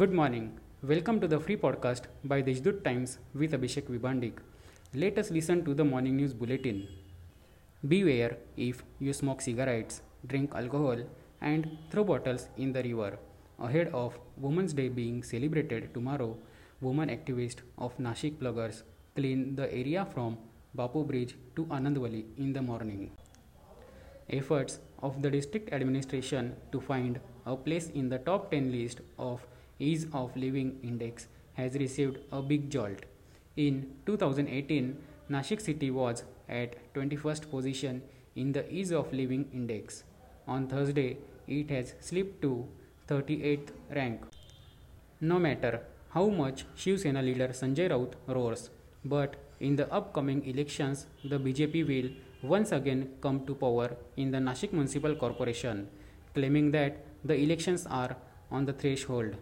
Good morning. Welcome to the free podcast by Deshdoot Times with Abhishek Vibandik. Let us listen to the morning news bulletin. Beware if you smoke cigarettes, drink alcohol, and throw bottles in the river. Ahead of Women's Day being celebrated tomorrow, women activists of Nashik Ploggers clean the area from Bapu Bridge to Anandwali in the morning. Efforts of the district administration to find a place in the top 10 list of ease of living index has received a big jolt. In 2018, Nashik city was at 21st position in the ease of living index. On Thursday, it has slipped to 38th rank. No matter how much Shiv Sena leader Sanjay Raut roars, but in the upcoming elections, the BJP will once again come to power in the Nashik Municipal Corporation, claiming that the elections are on the threshold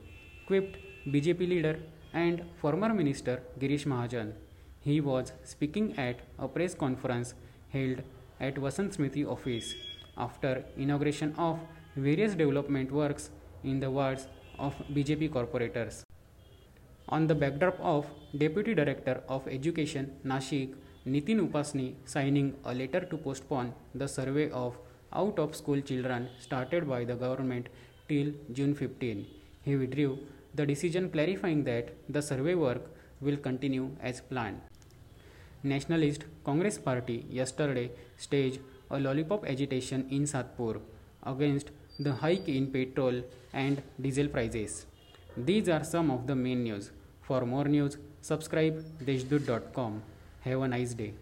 quipped BJP leader and former minister Girish Mahajan. He was speaking at a press conference held at Vasant Smriti office after inauguration of various development works in the wards of BJP corporators. On the backdrop of Deputy Director of Education Nashik Nitin Upasni signing a letter to postpone the survey of out of school children started by the government till June 15. He withdrew the decision clarifying that the survey work will continue as planned. Nationalist Congress Party yesterday staged a lollipop agitation in Satpur against the hike in petrol and diesel prices. These are some of the main news. For more news, subscribe deshdoot.com. Have a nice day.